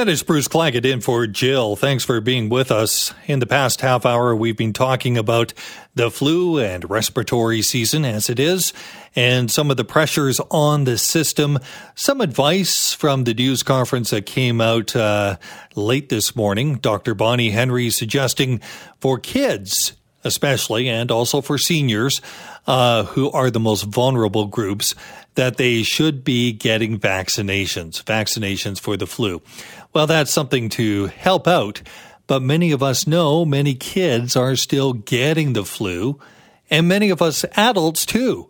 That is Bruce Claggett in for Jill. Thanks for being with us. In the past half hour, we've been talking about the flu and respiratory season as it is, and some of the pressures on the system. Some advice from the news conference that came out uh, late this morning. Dr. Bonnie Henry suggesting for kids, especially, and also for seniors uh, who are the most vulnerable groups, that they should be getting vaccinations, vaccinations for the flu. Well, that's something to help out. But many of us know many kids are still getting the flu, and many of us adults too.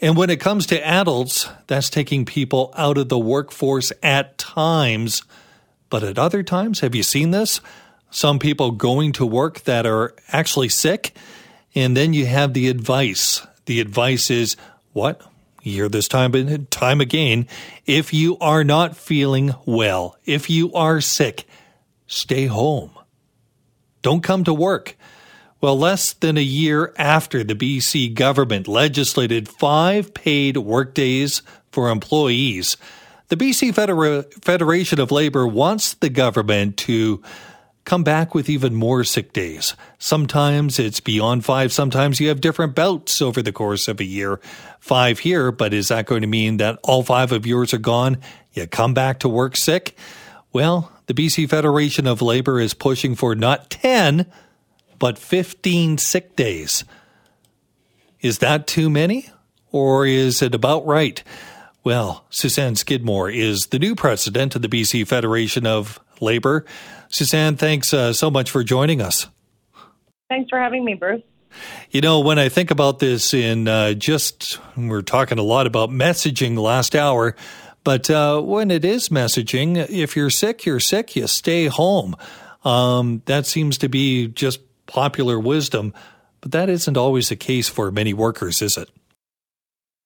And when it comes to adults, that's taking people out of the workforce at times. But at other times, have you seen this? Some people going to work that are actually sick. And then you have the advice. The advice is what? Hear this time and time again. If you are not feeling well, if you are sick, stay home. Don't come to work. Well, less than a year after the BC government legislated five paid workdays for employees, the BC Federa- Federation of Labor wants the government to come back with even more sick days. Sometimes it's beyond five. Sometimes you have different bouts over the course of a year. Five here, but is that going to mean that all five of yours are gone? You come back to work sick? Well, the BC Federation of Labor is pushing for not 10, but 15 sick days. Is that too many? Or is it about right? Well, Sussanne Skidmore is the new president of the BC Federation of Labor. Sussanne, thanks uh, so much for joining us. Thanks for having me, Bruce. You know, when I think about this, in uh, just we're talking a lot about messaging last hour, but uh, when it is messaging, if you're sick, you're sick. You stay home. Um, that seems to be just popular wisdom, but that isn't always the case for many workers, is it?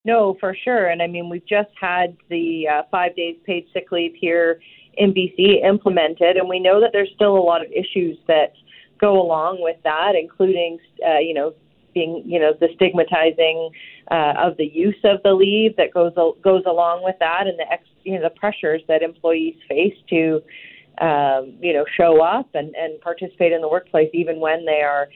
No, for sure. And I mean, we've just had the uh, five days paid sick leave here in BC implemented, and we know that there's still a lot of issues that go along with that, including, uh, you know, being, you know, the stigmatizing uh, of the use of the leave that goes goes along with that, and the ex, you know the pressures that employees face to, um, you know, show up and and participate in the workplace even when they are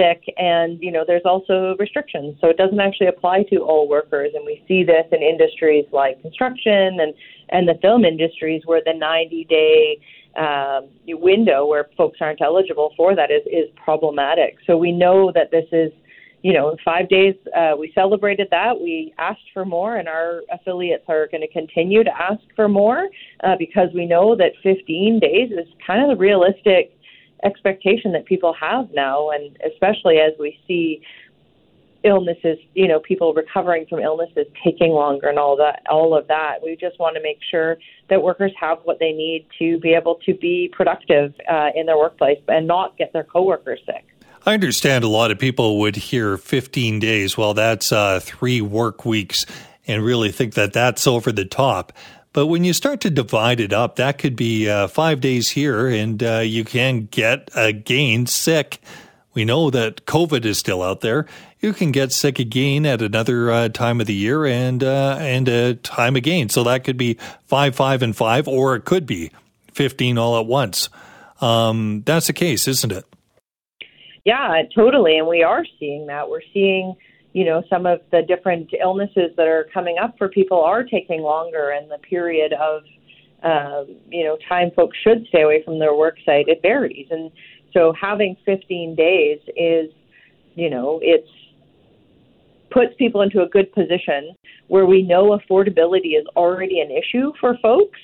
sick and you know there's also restrictions. So it doesn't actually apply to all workers and we see this in industries like construction and and the film industries where the 90 day um, window where folks aren't eligible for that is is problematic. So we know that this is you know five days uh, we celebrated that. We asked for more and our affiliates are going to continue to ask for more uh, because we know that 15 days is kind of the realistic expectation that people have now, and especially as we see illnesses, you know, people recovering from illnesses taking longer and all that, all of that. We just want to make sure that workers have what they need to be able to be productive uh, in their workplace and not get their coworkers sick. I understand a lot of people would hear 15 days. Well, that's uh, three work weeks and really think that that's over the top. But when you start to divide it up, that could be uh, five days here, and uh, you can get again sick. We know that COVID is still out there. You can get sick again at another uh, time of the year, and uh, and a time again. So that could be five, five, and five, or it could be fifteen all at once. Um, that's the case, isn't it? Yeah, totally. And we are seeing that. We're seeing you know, some of the different illnesses that are coming up for people are taking longer, and the period of, uh, you know, time folks should stay away from their work site it varies, and so having 15 days is, you know, it's puts people into a good position where we know affordability is already an issue for folks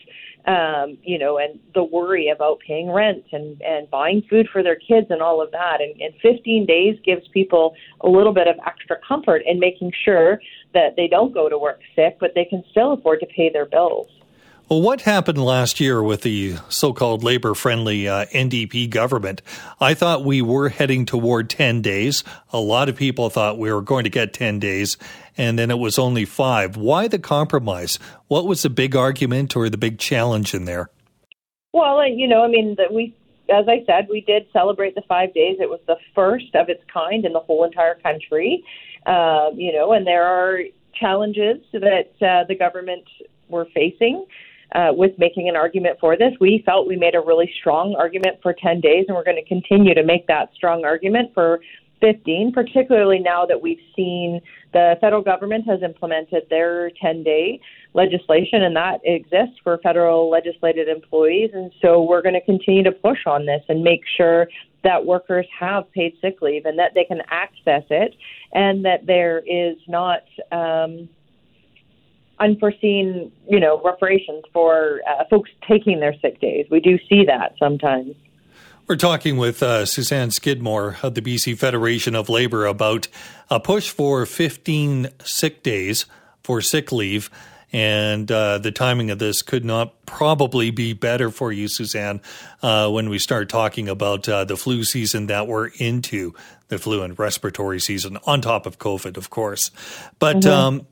um, you know, and the worry about paying rent and, and buying food for their kids and all of that. And, and 15 days gives people a little bit of extra comfort in making sure that they don't go to work sick, but they can still afford to pay their bills. Well, what happened last year with the so called labor friendly uh, NDP government? I thought we were heading toward 10 days. A lot of people thought we were going to get 10 days, and then it was only five. Why the compromise? What was the big argument or the big challenge in there? Well, you know, I mean, we, as I said, we did celebrate the five days. It was the first of its kind in the whole entire country. Uh, you know, and there are challenges that uh, the government were facing uh, with making an argument for this. We felt we made a really strong argument for 10 days, and we're going to continue to make that strong argument for 15, particularly now that we've seen the federal government has implemented their 10 day legislation, and that exists for federal legislated employees. And so we're going to continue to push on this and make sure that workers have paid sick leave and that they can access it and that there is not. Um, unforeseen, you know, reparations for uh, folks taking their sick days. We do see that sometimes. We're talking with uh, Sussanne Skidmore of the BC Federation of Labor about a push for 15 sick days for sick leave. And uh, the timing of this could not probably be better for you, Sussanne, uh, when we start talking about uh, the flu season that we're into, the flu and respiratory season, on top of COVID, of course. But mm-hmm. um,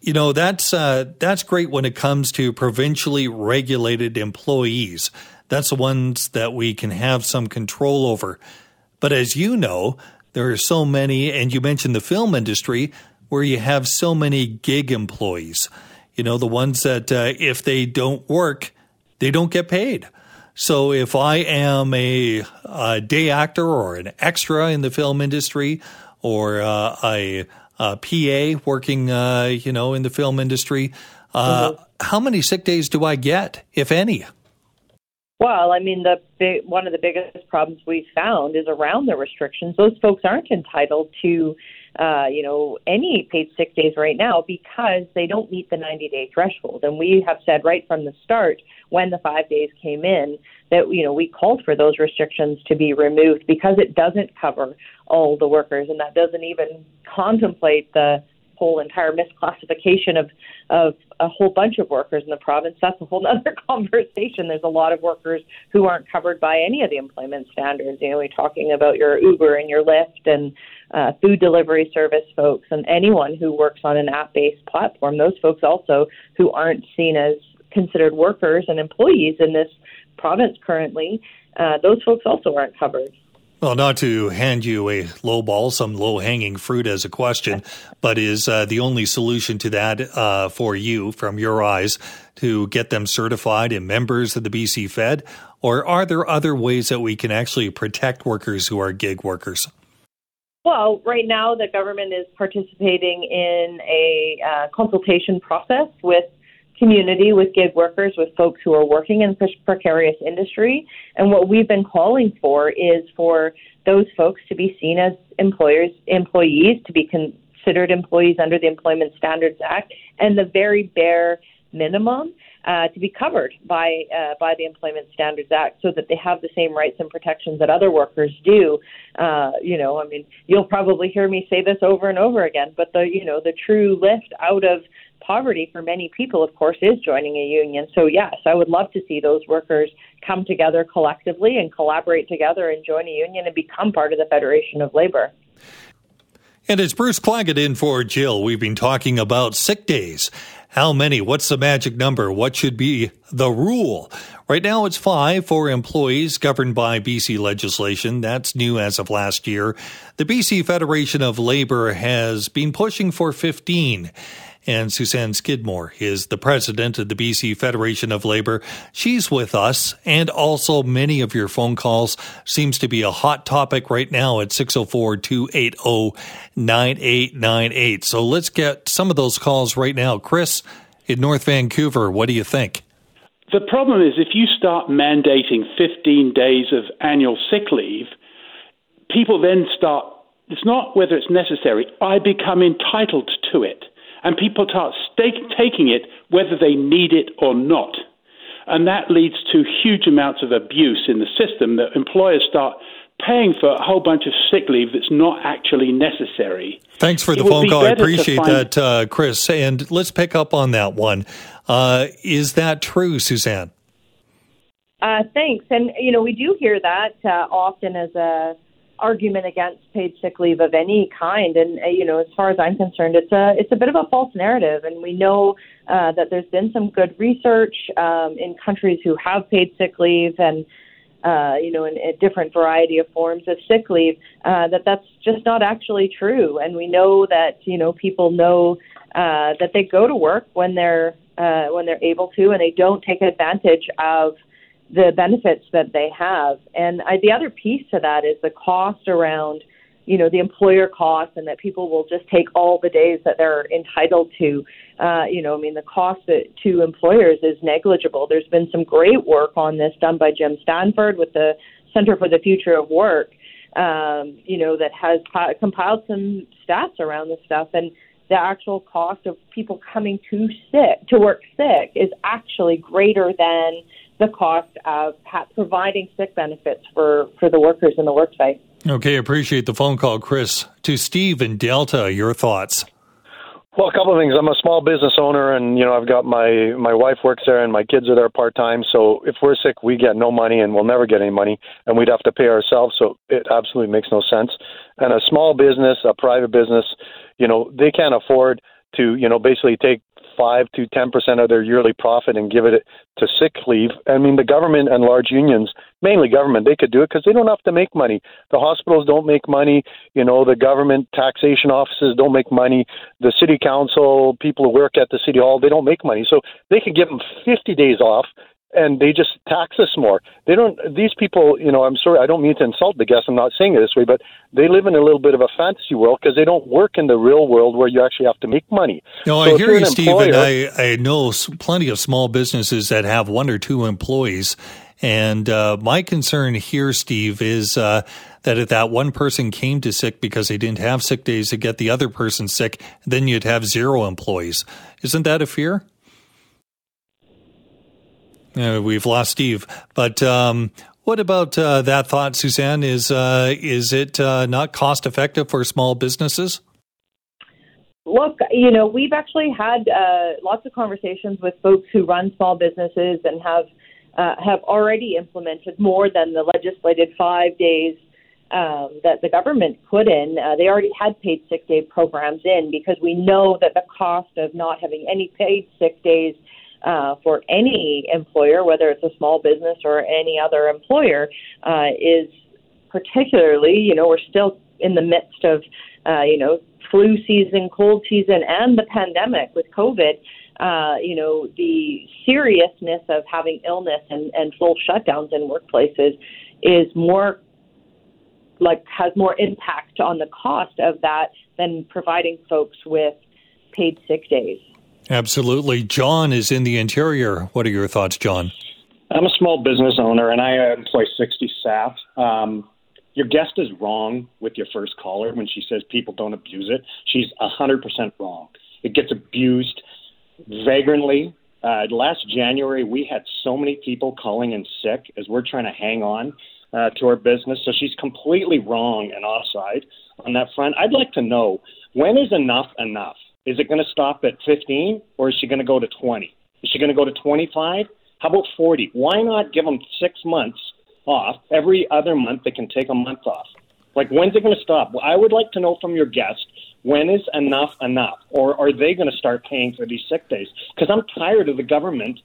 you know that's uh, that's great when it comes to provincially regulated employees. That's the ones that we can have some control over. But as you know, there are so many, and you mentioned the film industry, where you have so many gig employees. You know, the ones that uh, if they don't work, they don't get paid. So if I am a, a, day actor or an extra in the film industry or uh, a, PA working, uh, you know, in the film industry, mm-hmm. how many sick days do I get, if any? Well, I mean, the big, one of the biggest problems we found is around the restrictions. Those folks aren't entitled to, uh, you know, any paid sick days right now because they don't meet the 90-day threshold. And we have said right from the start, when the five days came in, that you know we called for those restrictions to be removed because it doesn't cover all the workers, and that doesn't even contemplate the whole entire misclassification of of a whole bunch of workers in the province. That's a whole other conversation. There's a lot of workers who aren't covered by any of the employment standards. You know, we're talking about your Uber and your Lyft and uh, food delivery service folks and anyone who works on an app-based platform. Those folks also who aren't seen as considered workers and employees in this province currently. Uh, those folks also aren't covered. Well, not to hand you a low ball, some low hanging fruit as a question, but is uh, the only solution to that uh, for you, from your eyes, to get them certified and members of the BC Fed? Or are there other ways that we can actually protect workers who are gig workers? Well, right now the government is participating in a uh, consultation process with community with gig workers, with folks who are working in precarious industry. And what we've been calling for is for those folks to be seen as employers, employees, to be considered employees under the Employment Standards Act, and the very bare minimum uh, to be covered by uh, by the Employment Standards Act, so that they have the same rights and protections that other workers do. Uh, you know, I mean, you'll probably hear me say this over and over again, but the you know the true lift out of poverty for many people, of course, is joining a union. So, yes, I would love to see those workers come together collectively and collaborate together and join a union and become part of the Federation of Labor. And it's Bruce Claggett in for Jill. We've been talking about sick days. How many? What's the magic number? What should be the rule? Right now, it's five for employees governed by BC legislation. That's new as of last year. The BC Federation of Labor has been pushing for 15. And Sussanne Skidmore is the president of the BC Federation of Labor. She's with us, and also many of your phone calls seems to be a hot topic right now at 604 280 9898. So let's get some of those calls right now. Chris in North Vancouver, what do you think? The problem is if you start mandating 15 days of annual sick leave, people then start, it's not whether it's necessary, I become entitled to it and people start stake, taking it whether they need it or not. And that leads to huge amounts of abuse in the system that employers start paying for a whole bunch of sick leave that's not actually necessary. Thanks for the phone call. I appreciate find- that, uh, Chris. And let's pick up on that one. Uh, is that true, Sussanne? Uh, thanks. And, you know, we do hear that uh, often as a argument against paid sick leave of any kind. And uh, you know, as far as I'm concerned, it's a it's a bit of a false narrative. And we know uh, that there's been some good research um, in countries who have paid sick leave and. Uh, you know, in a different variety of forms of sick leave, uh, that that's just not actually true. And we know that, you know, people know uh, that they go to work when they're uh, when they're able to, and they don't take advantage of the benefits that they have. And I, the other piece to that is the cost around, you know, the employer cost, and that people will just take all the days that they're entitled to. Uh, you know, I mean, the cost to employers is negligible. There's been some great work on this done by Jim Stanford with the Center for the Future of Work. Um, you know, that has compiled some stats around this stuff, and the actual cost of people coming to sick to work sick is actually greater than the cost of providing sick benefits for, for the workers in the worksite. Okay, appreciate the phone call, Chris. To Steve in Delta, your thoughts. Well, a couple of things. I'm a small business owner, and you know I've got my my wife works there, and my kids are there part time. So if we're sick, we get no money, and we'll never get any money, and we'd have to pay ourselves. So it absolutely makes no sense. And a small business, a private business, you know, they can't afford to you know basically take five to ten percent of their yearly profit and give it to sick leave. I mean, the government and large unions, mainly government, they could do it because they don't have to make money. The hospitals don't make money. You know, the government taxation offices don't make money. The city council, people who work at the city hall, they don't make money. So they could give them 50 days off and they just tax us more. They don't. These people, you know, I'm sorry, I don't mean to insult the guests. I'm not saying it this way, but they live in a little bit of a fantasy world because they don't work in the real world where you actually have to make money. No, so I hear you, Stephen. I I know plenty of small businesses that have one or two employees, and uh, my concern here, Steve, is. Uh, that if that one person came to sick because they didn't have sick days to get the other person sick, then you'd have zero employees. Isn't that a fear? Uh, we've lost Steve, but um, what about uh, that thought, Sussanne? Is uh, is it uh, not cost effective for small businesses? Look, you know, we've actually had uh, lots of conversations with folks who run small businesses and have uh, have already implemented more than the legislated five days um, that the government put in. Uh, they already had paid sick day programs in because we know that the cost of not having any paid sick days uh, for any employer, whether it's a small business or any other employer, uh, is particularly, you know, we're still in the midst of, uh, you know, flu season, cold season, and the pandemic with COVID. Uh, you know, the seriousness of having illness and, and full shutdowns in workplaces is more like has more impact on the cost of that than providing folks with paid sick days. Absolutely. John is in the interior. What are your thoughts, John? I'm a small business owner and I employ 60 staff. Um, your guest is wrong with your first caller when she says people don't abuse it. She's 100% wrong. It gets abused vagrantly. Uh, last January, we had so many people calling in sick as we're trying to hang on uh, to our business. So she's completely wrong and offside on that front. I'd like to know when is enough enough? Is it going to stop at 15 or is she going to go to 20? Is she going to go to 25? How about 40? Why not give them six months off? Every other month, they can take a month off. Like, when's it going to stop? Well, I would like to know from your guest when is enough enough? Or are they going to start paying for these sick days? Because I'm tired of the government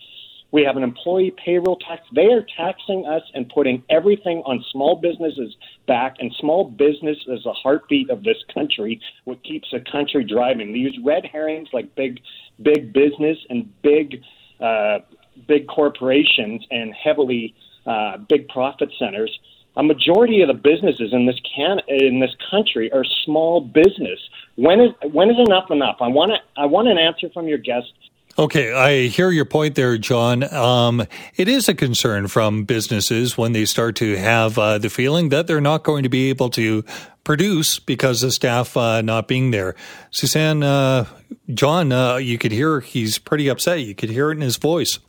we have an employee payroll tax. They are taxing us and putting everything on small businesses back. And small business is the heartbeat of this country, what keeps the country driving. They use red herrings like big, big business and big, uh, big corporations and heavily uh, big profit centers. A majority of the businesses in this can in this country are small business. When is when is enough enough? I want to I want an answer from your guest Okay, I hear your point there, John. Um, it is a concern from businesses when they start to have uh, the feeling that they're not going to be able to produce because of staff uh, not being there. Sussanne, uh, John, uh, you could hear he's pretty upset. You could hear it in his voice.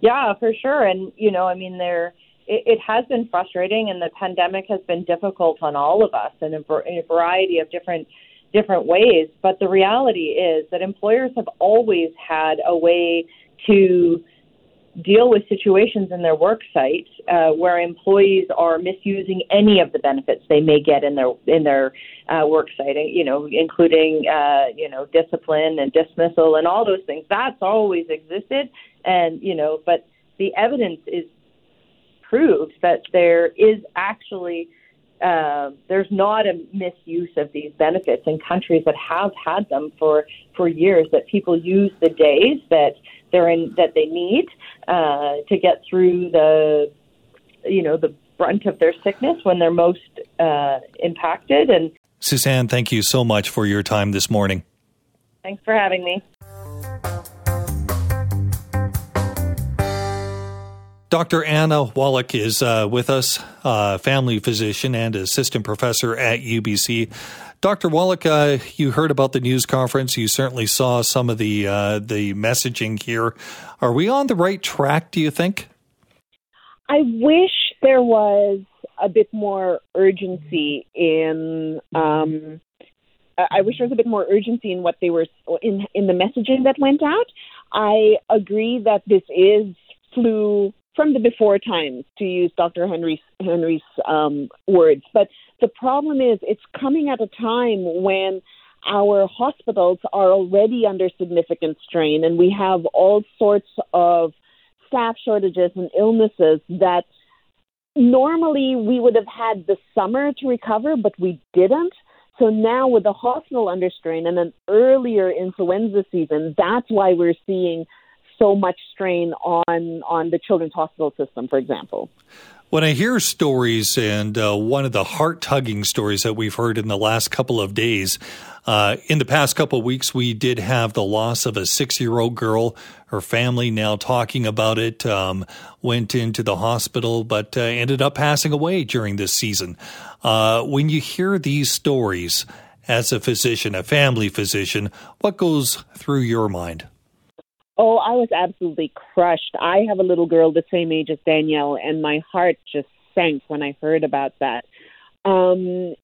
Yeah, for sure. And, you know, I mean, there. It, it has been frustrating, and the pandemic has been difficult on all of us in a, in a variety of different different ways. But the reality is that employers have always had a way to deal with situations in their work site uh, where employees are misusing any of the benefits they may get in their in their uh, work site, you know, including uh, you know discipline and dismissal and all those things. That's always existed, and you know, but the evidence is proves that there is actually uh, there's not a misuse of these benefits in countries that have had them for for years. That people use the days that they're in that they need uh, to get through the you know the brunt of their sickness when they're most uh, impacted. And Sussanne, thank you so much for your time this morning. Thanks for having me. Dr. Anna Wolak is uh, with us, uh, family physician and assistant professor at UBC. Dr. Wolak, uh, you heard about the news conference. You certainly saw some of the uh, the messaging here. Are we on the right track? Do you think? I wish there was a bit more urgency in. Um, I wish there was a bit more urgency in what they were in in the messaging that went out. I agree that this is flu from the before times, to use Dr. Henry's Henry's um, words. But the problem is, it's coming at a time when our hospitals are already under significant strain, and we have all sorts of staff shortages and illnesses that normally we would have had the summer to recover, but we didn't. So now, with the hospital under strain and an earlier influenza season, that's why we're seeing so much strain on on the children's hospital system, for example. When I hear stories, and uh, one of the heart tugging stories that we've heard in the last couple of days, uh, in the past couple of weeks, we did have the loss of a six year old girl. Her family now talking about it, um, went into the hospital, but uh, ended up passing away during this season. Uh, when you hear these stories as a physician, a family physician, what goes through your mind? Oh, I was absolutely crushed. I have a little girl the same age as Danielle, and my heart just sank when I heard about that. Um,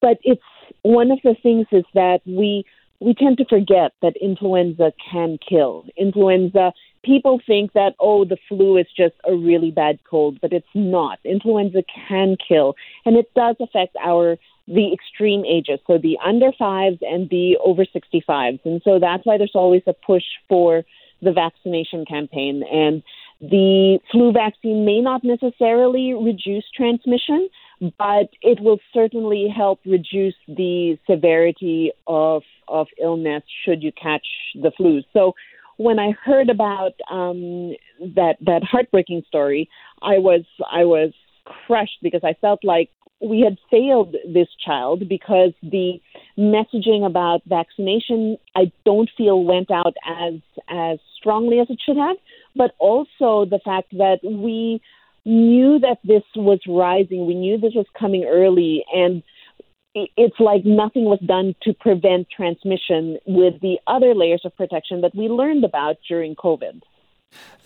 but it's one of the things is that we we tend to forget that influenza can kill. Influenza, people think that oh, the flu is just a really bad cold, but it's not. Influenza can kill, and it does affect our the extreme ages, so the under fives and the over 65s. And so that's why there's always a push for the vaccination campaign. And the flu vaccine may not necessarily reduce transmission, but it will certainly help reduce the severity of, of illness should you catch the flu. So when I heard about um, that that heartbreaking story, I was I was crushed because I felt like we had failed this child because the messaging about vaccination I don't feel went out as as strongly as it should have, but also the fact that we knew that this was rising, we knew this was coming early and it's like nothing was done to prevent transmission with the other layers of protection that we learned about during COVID.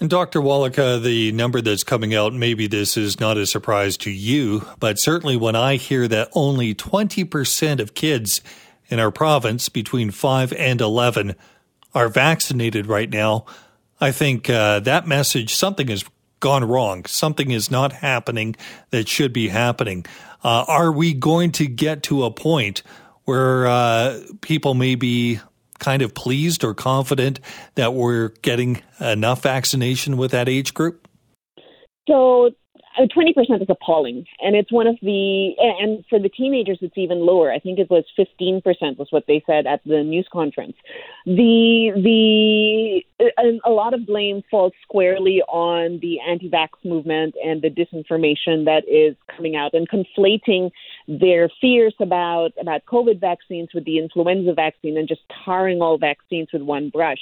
And Dr. Wolak, the number that's coming out, maybe this is not a surprise to you, but certainly when I hear that only 20% of kids in our province between 5 and 11 are vaccinated right now, I think uh, that message, something has gone wrong. Something is not happening that should be happening. Uh, are we going to get to a point where uh, people may be kind of pleased or confident that we're getting enough vaccination with that age group? So, uh, twenty percent is appalling, and it's one of the and for the teenagers it's even lower. I think it was fifteen percent was what they said at the news conference. The the a lot of blame falls squarely on the anti-vax movement and the disinformation that is coming out and conflating their fears about about COVID vaccines with the influenza vaccine and just tarring all vaccines with one brush.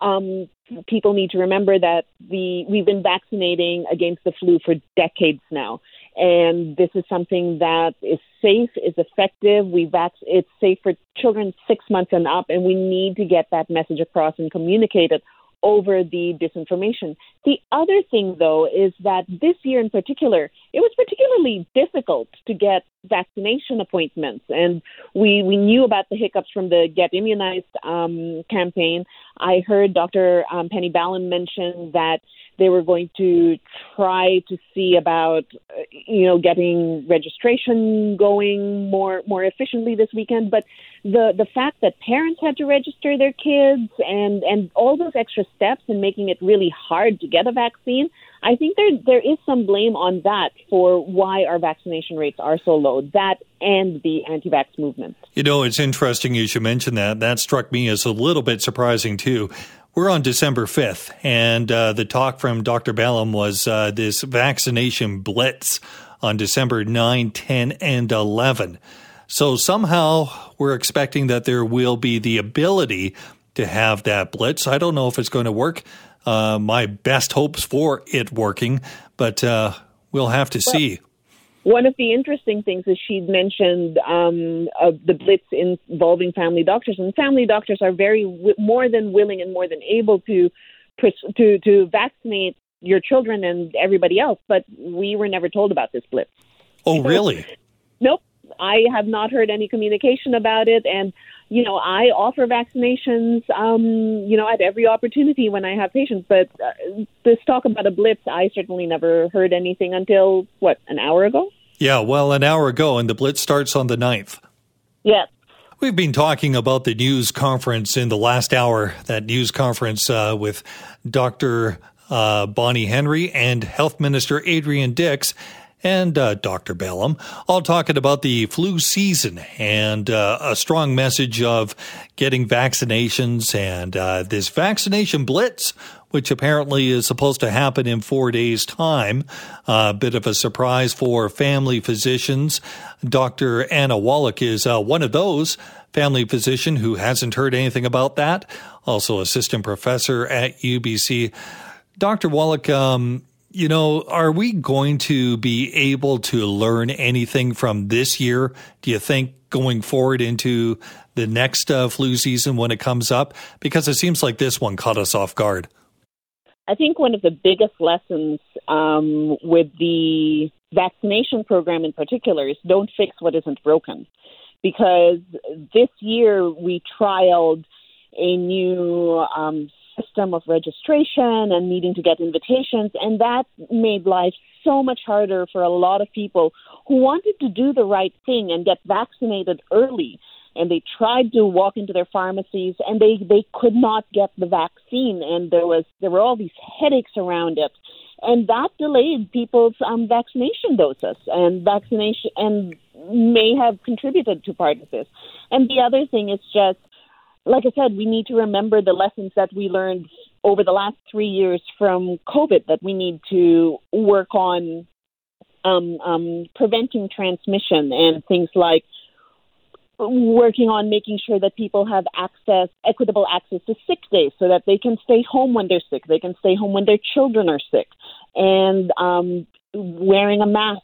Um, people need to remember that the we've been vaccinating against the flu for decades now, and this is something that is safe, is effective. We vac- it's safe for children six months and up, and we need to get that message across and communicate it over the disinformation. The other thing, though, is that this year in particular, it was particularly difficult to get vaccination appointments. And we, we knew about the hiccups from the Get Immunized um, campaign. I heard Dr. Um, Penny Ballem mention that they were going to try to see about, uh, you know, getting registration going more more efficiently this weekend. But the the fact that parents had to register their kids and and all those extra steps and making it really hard to get a vaccine, I think there there is some blame on that for why our vaccination rates are so low. That and the anti-vax movement. You know, it's interesting you should mention that. That struck me as a little bit surprising too. We're on December 5th, and uh, the talk from Dr. Ballem was uh, this vaccination blitz on December 9, 10, and 11. So somehow we're expecting that there will be the ability to have that blitz. I don't know if it's going to work. Uh, my best hopes for it working, but uh, we'll have to see. One of the interesting things is she mentioned um, the blitz involving family doctors, and family doctors are very w- more than willing and more than able to to to vaccinate your children and everybody else. But we were never told about this blitz. Oh, really? nope. I have not heard any communication about it, and you know, I offer vaccinations, um, you know, at every opportunity when I have patients. But uh, this talk about a blitz, I certainly never heard anything until what an hour ago. Yeah, well, an hour ago, and the blitz starts on the 9th. Yes. We've been talking about the news conference in the last hour, that news conference uh, with Dr. Uh, Bonnie Henry and Health Minister Adrian Dix and uh, Dr. Ballem, all talking about the flu season and uh, a strong message of getting vaccinations and uh, this vaccination blitz, which apparently is supposed to happen in four days' time. A bit of a surprise for family physicians. Dr. Anna Wolak is uh, one of those family physician who hasn't heard anything about that. Also, assistant professor at UBC. Dr. Wolak, um, you know, are we going to be able to learn anything from this year? Do you think going forward into the next uh, flu season when it comes up? Because it seems like this one caught us off guard. I think one of the biggest lessons um, with the vaccination program in particular is don't fix what isn't broken. Because this year we trialed a new um, system of registration and needing to get invitations. And that made life so much harder for a lot of people who wanted to do the right thing and get vaccinated early. And they tried to walk into their pharmacies and they, they could not get the vaccine. And there was there were all these headaches around it. And that delayed people's um, vaccination doses and vaccination and may have contributed to part of this. And the other thing is just like I said, we need to remember the lessons that we learned over the last three years from COVID that we need to work on um, um, preventing transmission and things like working on making sure that people have access, equitable access to sick days so that they can stay home when they're sick, they can stay home when their children are sick, and um, wearing a mask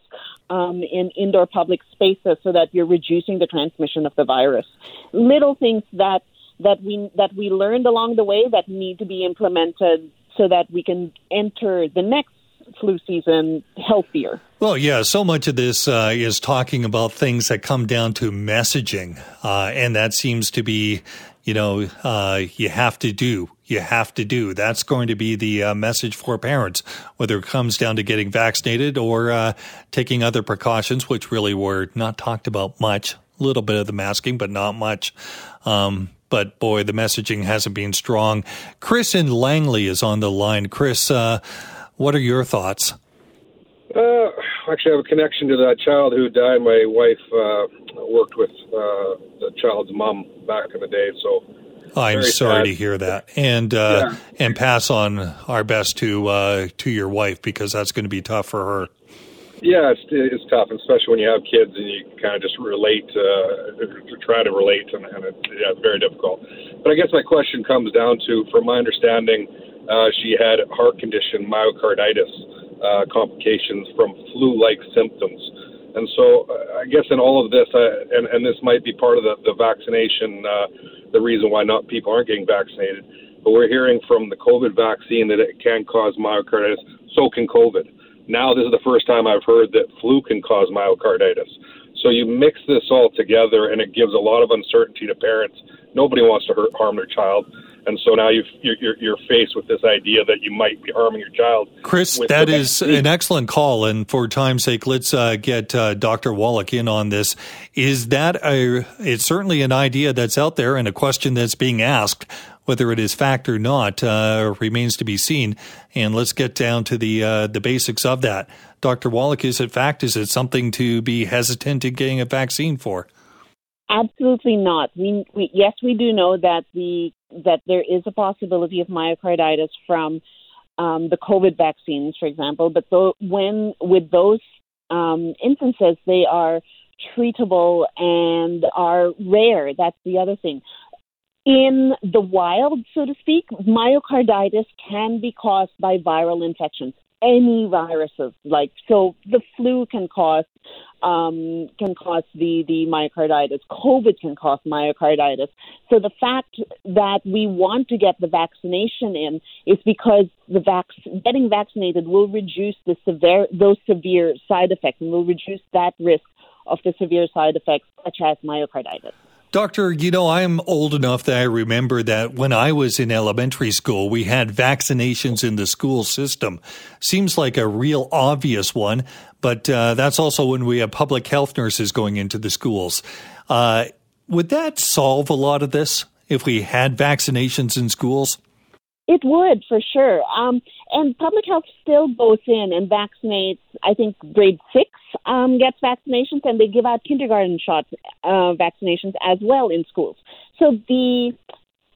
um, in indoor public spaces so that you're reducing the transmission of the virus. Little things that that we that we learned along the way that need to be implemented so that we can enter the next flu season healthier. Well, yeah, so much of this uh, is talking about things that come down to messaging, uh, and that seems to be, you know, uh, you have to do, you have to do. That's going to be the uh, message for parents, whether it comes down to getting vaccinated or uh, taking other precautions, which really were not talked about much. A little bit of the masking, but not much. Um, but boy, the messaging hasn't been strong. Chris in Langley is on the line. Chris, uh, what are your thoughts? Uh, actually, I have a connection to that child who died. My wife uh, worked with uh, the child's mom back in the day, so I'm sorry sad. to hear that, and uh, yeah. and pass on our best to uh, to your wife because that's going to be tough for her. Yeah, it's it's tough, especially when you have kids and you kind of just relate, uh, try to relate, and, and it, yeah, it's very difficult. But I guess my question comes down to, from my understanding, uh, she had heart condition, myocarditis uh, complications from flu-like symptoms. And so, uh, I guess in all of this, uh, and, and this might be part of the, the vaccination, uh, the reason why not people aren't getting vaccinated. But we're hearing from the COVID vaccine that it can cause myocarditis. So can COVID. Now, this is the first time I've heard that flu can cause myocarditis. So you mix this all together, and it gives a lot of uncertainty to parents. Nobody wants to hurt, harm their child. and so now you've, you're you're faced with this idea that you might be harming your child. Chris, that is an excellent call, and for time's sake, let's uh, get uh, Dr. Wolak in on this. Is that a? It's certainly an idea that's out there and a question that's being asked. Whether it is fact or not uh, remains to be seen. And let's get down to the uh, the basics of that. Dr. Wolak, is it fact? Is it something to be hesitant in getting a vaccine for? Absolutely not. We, we yes, we do know that the that there is a possibility of myocarditis from um, the COVID vaccines, for example. But when with those um, instances, they are treatable and are rare. That's the other thing. In the wild, so to speak, myocarditis can be caused by viral infections any viruses. Like so, the flu can cause um, can cause the the myocarditis. COVID can cause myocarditis. So the fact that we want to get the vaccination in is because the vac- getting vaccinated will reduce the severe those severe side effects and will reduce that risk of the severe side effects such as myocarditis. Doctor, you know, I'm old enough that I remember that when I was in elementary school, we had vaccinations in the school system. Seems like a real obvious one, but uh, that's also when we have public health nurses going into the schools. Uh, would that solve a lot of this if we had vaccinations in schools? It would for sure. Um, and public health still goes in and vaccinates. I think grade six um, gets vaccinations, and they give out kindergarten shots uh, vaccinations as well in schools. So the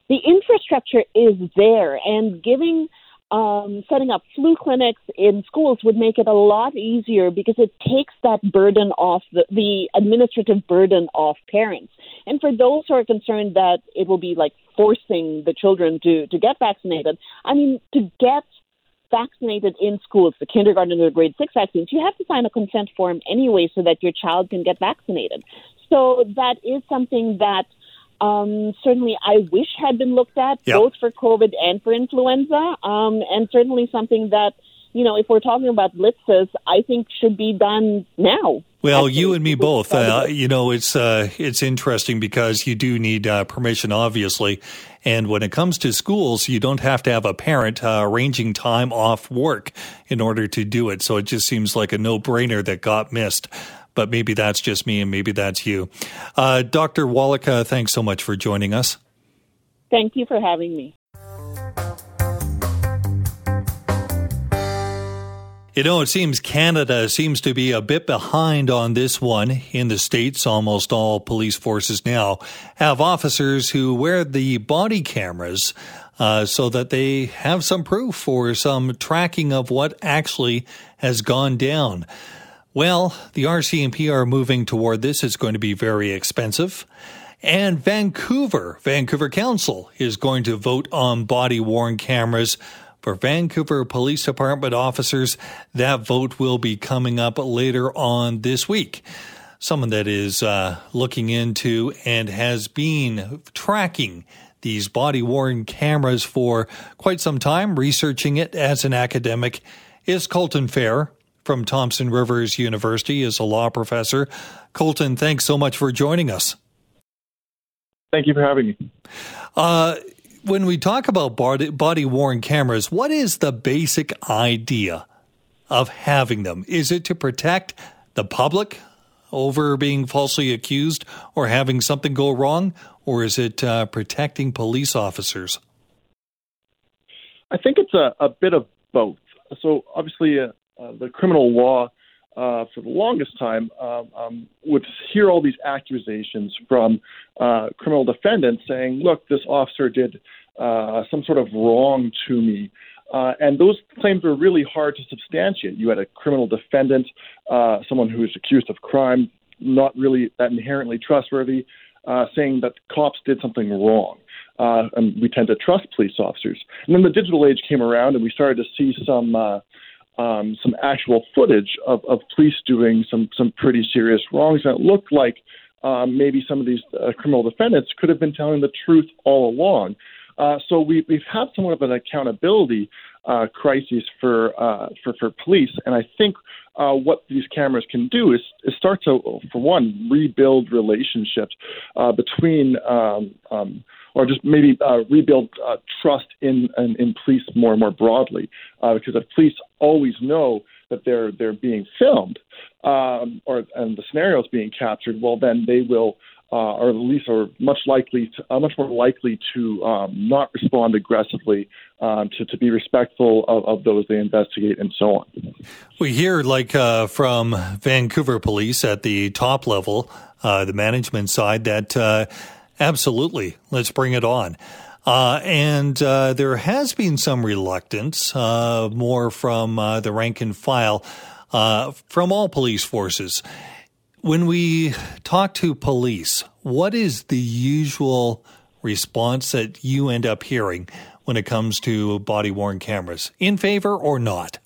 the infrastructure is there, and giving um, setting up flu clinics in schools would make it a lot easier because it takes that burden off the, the administrative burden off parents. And for those who are concerned that it will be like forcing the children to, to get vaccinated, I mean, to get vaccinated in schools, the kindergarten the grade six vaccines, you have to sign a consent form anyway so that your child can get vaccinated. So that is something that um, certainly I wish had been looked at yep. both for COVID and for influenza, um, and certainly something that you know, if we're talking about blitzes, I think should be done now. Well, you and me both. Uh, you know, it's uh, it's interesting because you do need uh, permission, obviously. And when it comes to schools, you don't have to have a parent uh, arranging time off work in order to do it. So it just seems like a no brainer that got missed. But maybe that's just me, and maybe that's you. Uh, Dr. Wolak, thanks so much for joining us. Thank you for having me. You know, it seems Canada seems to be a bit behind on this one. In the States, almost all police forces now have officers who wear the body cameras uh, so that they have some proof or some tracking of what actually has gone down. Well, the RCMP are moving toward this. It's going to be very expensive. And Vancouver, Vancouver Council is going to vote on body worn cameras for Vancouver Police Department officers. That vote will be coming up later on this week. Someone that is uh, looking into and has been tracking these body worn cameras for quite some time, researching it as an academic, is Colton Fehr from Thompson Rivers University, is a law professor. Colton, thanks so much for joining us. Thank you for having me. Uh, when we talk about body, worn cameras, what is the basic idea of having them? Is it to protect the public over being falsely accused or having something go wrong, or is it uh, protecting police officers? I think it's a, a bit of both. So, obviously, uh, the criminal law uh, for the longest time um, um, would hear all these accusations from uh, criminal defendants saying, look, this officer did uh, some sort of wrong to me. Uh, and those claims were really hard to substantiate. You had a criminal defendant, uh, someone who was accused of crime, not really that inherently trustworthy, uh, saying that cops did something wrong. Uh, and we tend to trust police officers. And then the digital age came around, and we started to see some uh, um, some actual footage of, of police doing some some pretty serious wrongs, and it looked like um, maybe some of these uh, criminal defendants could have been telling the truth all along. Uh, so we, we've had somewhat of an accountability uh, crisis for, uh, for for police, and I think uh, what these cameras can do is, is start to, for one, rebuild relationships uh, between um, um, or just maybe uh, rebuild uh, trust in, in, in police more and more broadly. Uh, because if police always know that they're they're being filmed, um, or and the scenarios being captured, well then they will uh, or at least are much likely to, uh, much more likely to um, not respond aggressively, um, to, to be respectful of, of, those they investigate, and so on. We hear, like uh, from Vancouver Police at the top level, uh, the management side, that uh, absolutely, let's bring it on. Uh, and there has been some reluctance, more from the rank and file, from all police forces. When we talk to police, what is the usual response that you end up hearing when it comes to body worn cameras? In favor or not?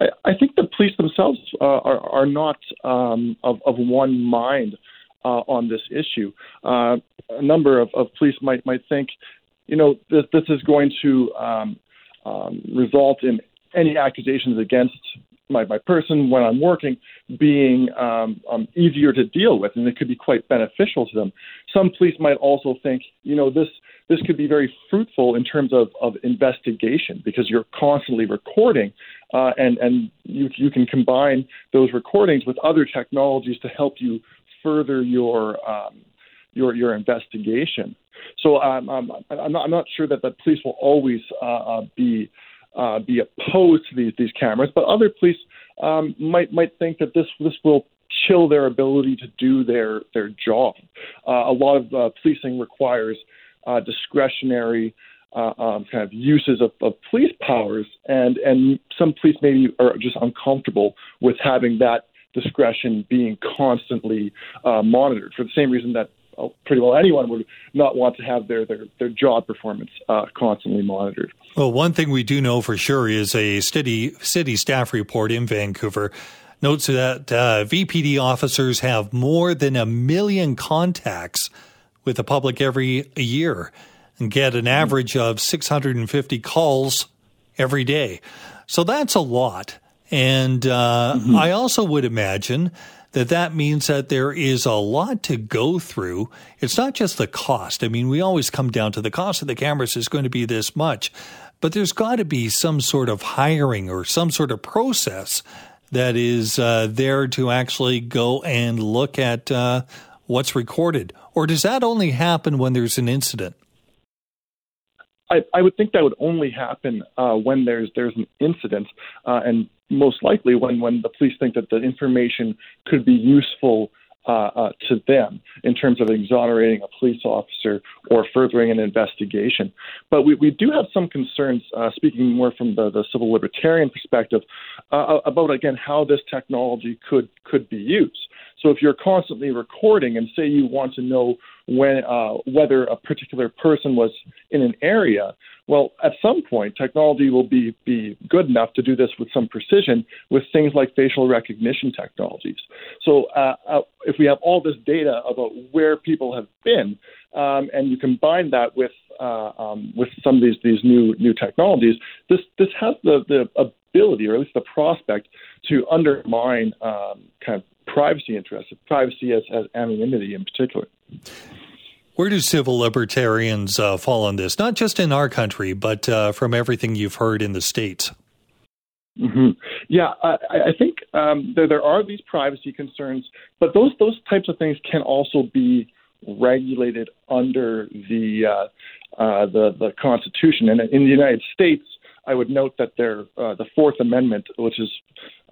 I, I think the police themselves uh, are, are not um, of, of one mind uh, on this issue. Uh, a number of, of police might might think, you know, this this is going to um, um, result in any accusations against my, my person when I'm working being um, um, easier to deal with, and it could be quite beneficial to them. Some police might also think, you know, this this could be very fruitful in terms of, of investigation because you're constantly recording, uh, and and you you can combine those recordings with other technologies to help you further your um, your your investigation. So um, um, I'm, not, I'm not sure that the police will always uh, uh, be uh, be opposed to these these cameras, but other police um, might might think that this this will chill their ability to do their their job. Uh, a lot of uh, policing requires uh, discretionary uh, um, kind of uses of, of police powers, and and some police maybe are just uncomfortable with having that discretion being constantly uh, monitored for the same reason that pretty well anyone would not want to have their their, their job performance uh, constantly monitored. Well, one thing we do know for sure is a city city staff report in Vancouver notes that uh, VPD officers have more than a million contacts with the public every year and get an average of 650 calls every day. So that's a lot. And uh, mm-hmm. I also would imagine that that means that there is a lot to go through. It's not just the cost. I mean, we always come down to the cost of the cameras is going to be this much, but there's got to be some sort of hiring or some sort of process that is uh, there to actually go and look at uh, what's recorded. Or does that only happen when there's an incident? I, I would think that would only happen uh, when there's there's an incident, uh, and most likely when when the police think that the information could be useful uh, uh, to them in terms of exonerating a police officer or furthering an investigation. But we, we do have some concerns, uh, speaking more from the, the civil libertarian perspective, uh, about again how this technology could could be used. So if you're constantly recording and say you want to know when uh, whether a particular person was in an area, well, at some point, technology will be be good enough to do this with some precision with things like facial recognition technologies. So uh, uh, if we have all this data about where people have been, um, and you combine that with uh, um, with some of these these new new technologies, this this has the the ability, or at least the prospect, to undermine um, kind of privacy interests, privacy as, as anonymity in particular. Where do civil libertarians uh, fall on this? Not just in our country, but uh, from everything you've heard in the states. Mm-hmm. Yeah, I, I think um, there there are these privacy concerns, but those those types of things can also be regulated under the uh, uh, the the Constitution. And in the United States, I would note that there, uh, the Fourth Amendment, which is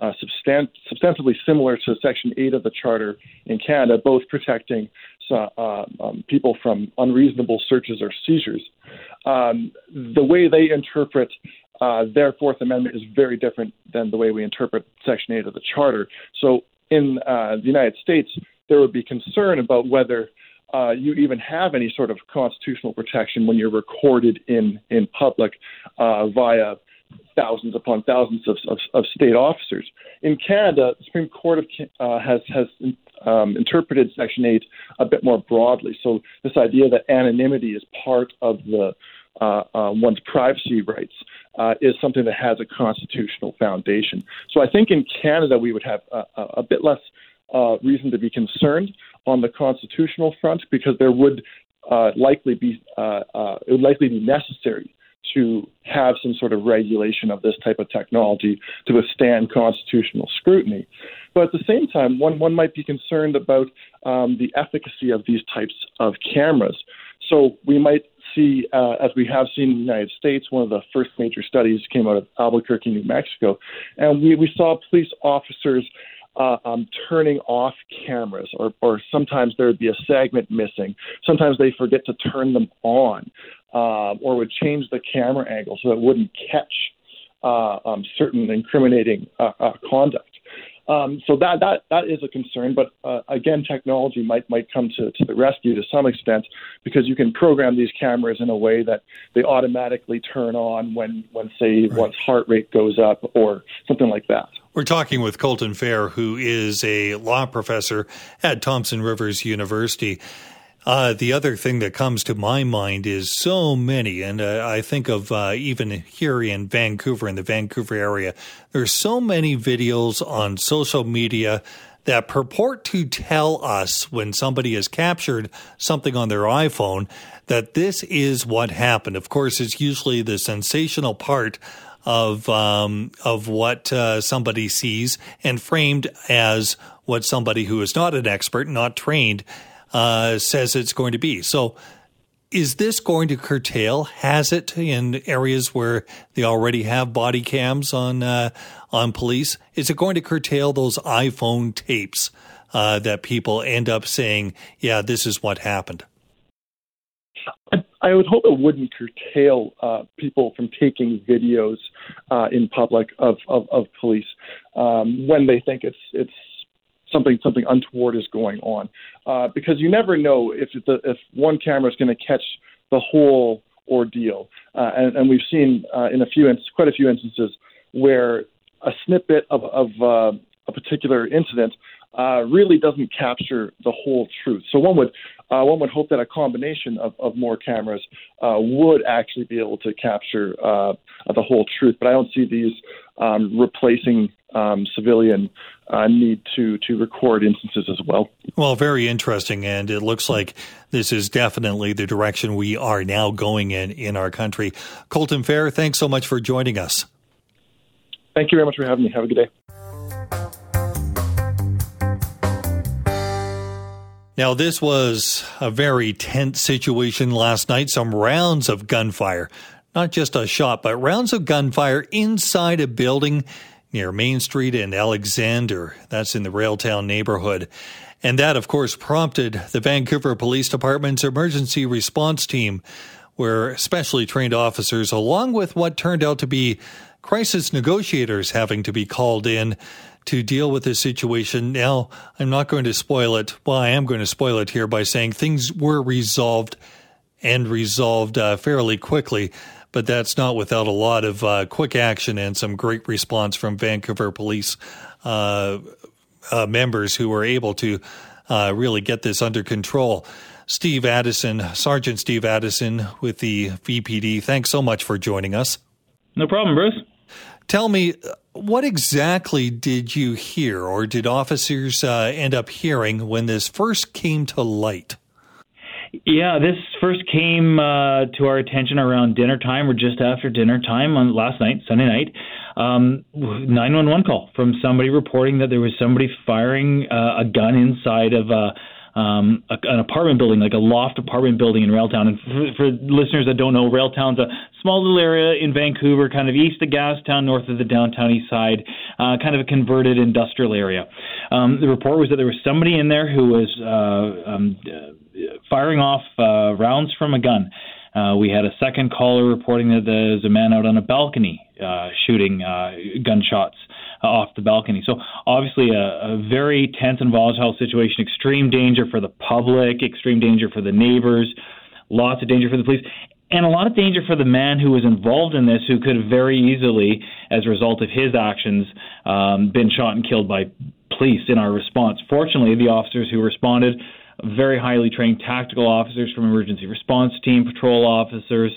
uh, substan- substantively similar to Section 8 of the Charter in Canada, both protecting uh, um, people from unreasonable searches or seizures. Um, the way they interpret uh, their Fourth Amendment is very different than the way we interpret Section 8 of the Charter. So in uh, the United States, there would be concern about whether uh, you even have any sort of constitutional protection when you're recorded in in public uh, via thousands upon thousands of, of, of, state officers. In Canada, the Supreme Court of, uh, has has um, interpreted Section 8 a bit more broadly. So this idea that anonymity is part of the uh, uh, one's privacy rights uh, is something that has a constitutional foundation. So I think in Canada we would have a, a bit less uh, reason to be concerned on the constitutional front because there would uh, likely be uh, uh, it would likely be necessary to have some sort of regulation of this type of technology to withstand constitutional scrutiny. But at the same time, one, one might be concerned about um, the efficacy of these types of cameras. So we might see, uh, as we have seen in the United States, one of the first major studies came out of Albuquerque, New Mexico, and we, we saw police officers uh, um, turning off cameras, or, or sometimes there would be a segment missing. Sometimes they forget to turn them on, uh, or would change the camera angle so it wouldn't catch uh, um, certain incriminating uh, uh, conduct. Um, so that that that is a concern, but uh, again, technology might might come to, to the rescue to some extent because you can program these cameras in a way that they automatically turn on when when say right. one's heart rate goes up or something like that. We're talking with Colton Fehr, who is a law professor at Thompson Rivers University. Uh, the other thing that comes to my mind is so many, and uh, I think of uh, even here in Vancouver, in the Vancouver area, there's so many videos on social media that purport to tell us when somebody has captured something on their iPhone that this is what happened. Of course, it's usually the sensational part of um, of what uh, somebody sees and framed as what somebody who is not an expert, not trained, uh, says it's going to be. So, is this going to curtail? Has it in areas where they already have body cams on uh, on police? Is it going to curtail those iPhone tapes uh, that people end up saying, "Yeah, this is what happened"? I, would hope it wouldn't curtail uh, people from taking videos uh, in public of of, of police um, when they think it's it's something something untoward is going on, uh, because you never know if the, if one camera is going to catch the whole ordeal, uh, and, and, we've seen uh, in a few quite a few instances where a snippet of, of uh, a particular incident uh, really doesn't capture the whole truth. So one would uh, one would hope that a combination of, of more cameras uh, would actually be able to capture the whole truth. But I don't see these um, replacing um, civilian uh, need to to record instances as well. Well, very interesting, and it looks like this is definitely the direction we are now going in in our country. Colton Fehr, thanks so much for joining us. Thank you very much for having me. Have a good day. Now, this was a very tense situation last night. Some rounds of gunfire, not just a shot, but rounds of gunfire inside a building near Main Street and Alexander. That's in the Railtown neighborhood. And that, of course, prompted the Vancouver Police Department's emergency response team, where specially trained officers, along with what turned out to be crisis negotiators, having to be called in to deal with this situation. Now, I'm not going to spoil it. Well, I am going to spoil it here by saying things were resolved and resolved uh, fairly quickly but that's not without a lot of uh, quick action and some great response from Vancouver police uh, uh, members who were able to uh, really get this under control. Steve Addison, Sergeant Steve Addison with the VPD, thanks so much for joining us. No problem, Bruce. Tell me, what exactly did you hear or did officers uh, end up hearing when this first came to light? Yeah, this first came uh, to our attention around dinner time or just after dinner time on last night, Sunday night. Um, 911 call from somebody reporting that there was somebody firing uh, a gun inside of a um, a, an apartment building, like a loft apartment building in Railtown. And for, for listeners that don't know, Railtown's a small little area in Vancouver, kind of east of Gastown, north of the downtown east side, uh, kind of a converted industrial area. Um, the report was that there was somebody in there who was uh, um, firing off uh, rounds from a gun. Uh, we had a second caller reporting that there's a man out on a balcony uh, shooting uh, gunshots off the balcony. So obviously a, a very tense and volatile situation, extreme danger for the public, extreme danger for the neighbors, lots of danger for the police, and a lot of danger for the man who was involved in this, who could very easily, as a result of his actions, um, been shot and killed by police in our response. Fortunately, the officers who responded very highly trained tactical officers from emergency response team, patrol officers,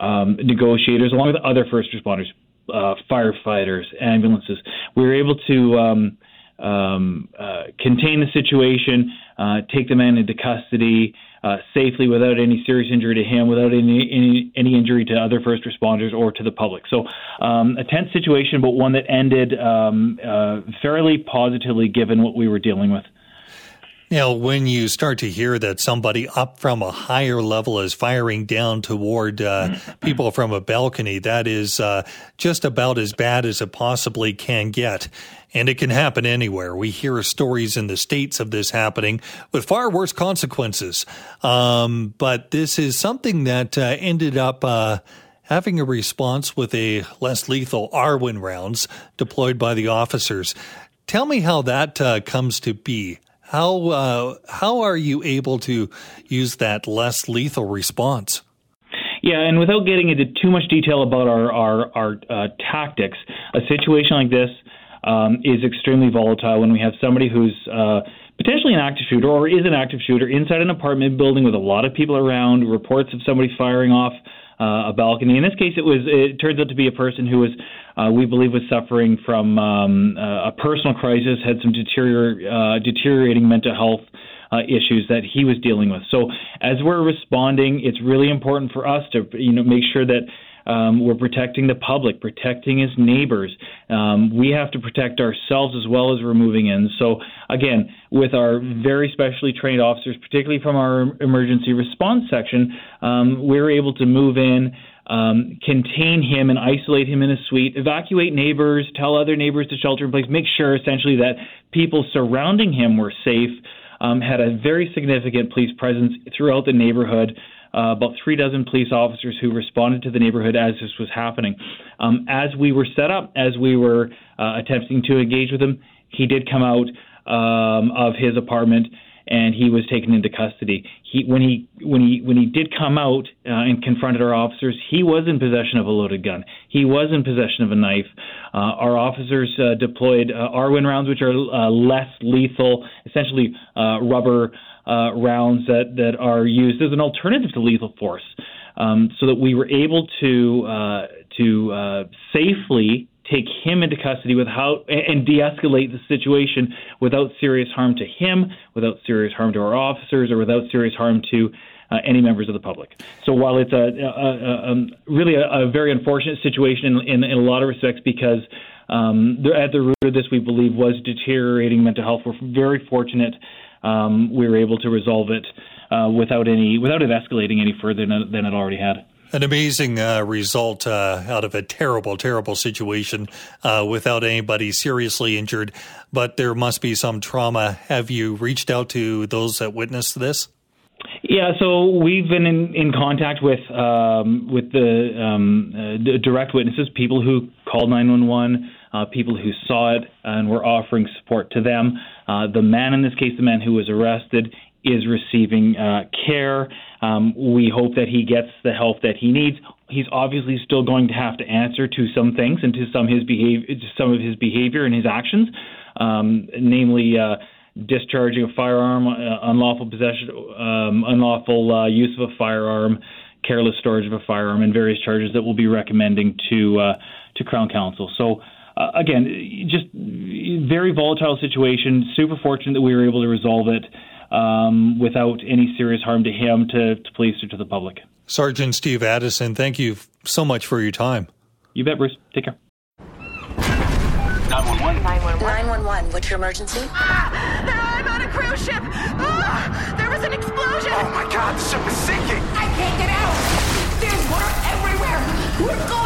um, negotiators, along with other first responders, uh, firefighters, ambulances. We were able to um, um, uh, contain the situation, uh, take the man into custody uh, safely without any serious injury to him, without any, any, any injury to other first responders or to the public. So um, a tense situation, but one that ended um, uh, fairly positively given what we were dealing with. Now, when you start to hear that somebody up from a higher level is firing down toward uh, people from a balcony, that is uh, just about as bad as it possibly can get. And it can happen anywhere. We hear stories in the States of this happening with far worse consequences. Um, but this is something that uh, ended up uh, having a response with a less lethal ARWEN rounds deployed by the officers. Tell me how that uh, comes to be. How uh, how are you able to use that less lethal response? Yeah, and without getting into too much detail about our our, our uh, tactics, a situation like this um, is extremely volatile when we have somebody who's uh, potentially an active shooter or is an active shooter inside an apartment building with a lot of people around. Reports of somebody firing off uh, a balcony. In this case, it was. It turns out to be a person who was, uh, we believe, was suffering from um, uh, a personal crisis, had some deterior, uh, deteriorating mental health. Uh, issues that he was dealing with. So, as we're responding, it's really important for us to, you know, make sure that um, we're protecting the public, protecting his neighbors. Um, we have to protect ourselves as well as we're moving in. So, again, with our very specially trained officers, particularly from our emergency response section, um, we're able to move in. Um, contain him and isolate him in a suite, evacuate neighbors, tell other neighbors to shelter in place, make sure essentially that people surrounding him were safe, um, had a very significant police presence throughout the neighborhood uh, about three dozen police officers who responded to the neighborhood as this was happening. Um, as we were set up, as we were uh, attempting to engage with him, he did come out um, of his apartment and he was taken into custody. He, when he when he when he did come out uh, and confronted our officers, he was in possession of a loaded gun. He was in possession of a knife. Uh, our officers uh, deployed uh, ARWEN rounds, which are uh, less lethal, essentially uh, rubber uh, rounds that, that are used as an alternative to lethal force, um, so that we were able to uh, to uh, safely take him into custody without and de-escalate the situation without serious harm to him, without serious harm to our officers, or without serious harm to uh, any members of the public. So while it's a, a, a um, really a, very unfortunate situation in, in, in, a lot of respects because um, at the root of this we believe was deteriorating mental health, we're very fortunate um, we were able to resolve it uh, without any without it escalating any further than, than it already had. An amazing uh, result uh, out of a terrible, terrible situation uh, without anybody seriously injured. But there must be some trauma. Have you reached out to those that witnessed this? Yeah, so we've been in, in contact with um, with the, um, uh, direct witnesses, people who called 911, uh, people who saw it, and we're offering support to them. Uh, the man, in this case, the man who was arrested, is receiving uh, care. Um, we hope that he gets the help that he needs. He's obviously still going to have to answer to some things and to some his behavior, some of his behavior and his actions, um, namely uh, discharging a firearm, uh, unlawful possession, um, unlawful uh, use of a firearm, careless storage of a firearm, and various charges that we'll be recommending to uh, to Crown Counsel. So uh, again, just very volatile situation. Super fortunate that we were able to resolve it um, without any serious harm to him, to, to police, or to the public. Sergeant Steve Addison, thank you so much for your time. You bet, Bruce. Take care. 911. 911. What's your emergency? Ah, I'm on a cruise ship. Ah, there was an explosion. Oh my God, the ship is sinking. I can't get out. There's water everywhere. We're going down. I've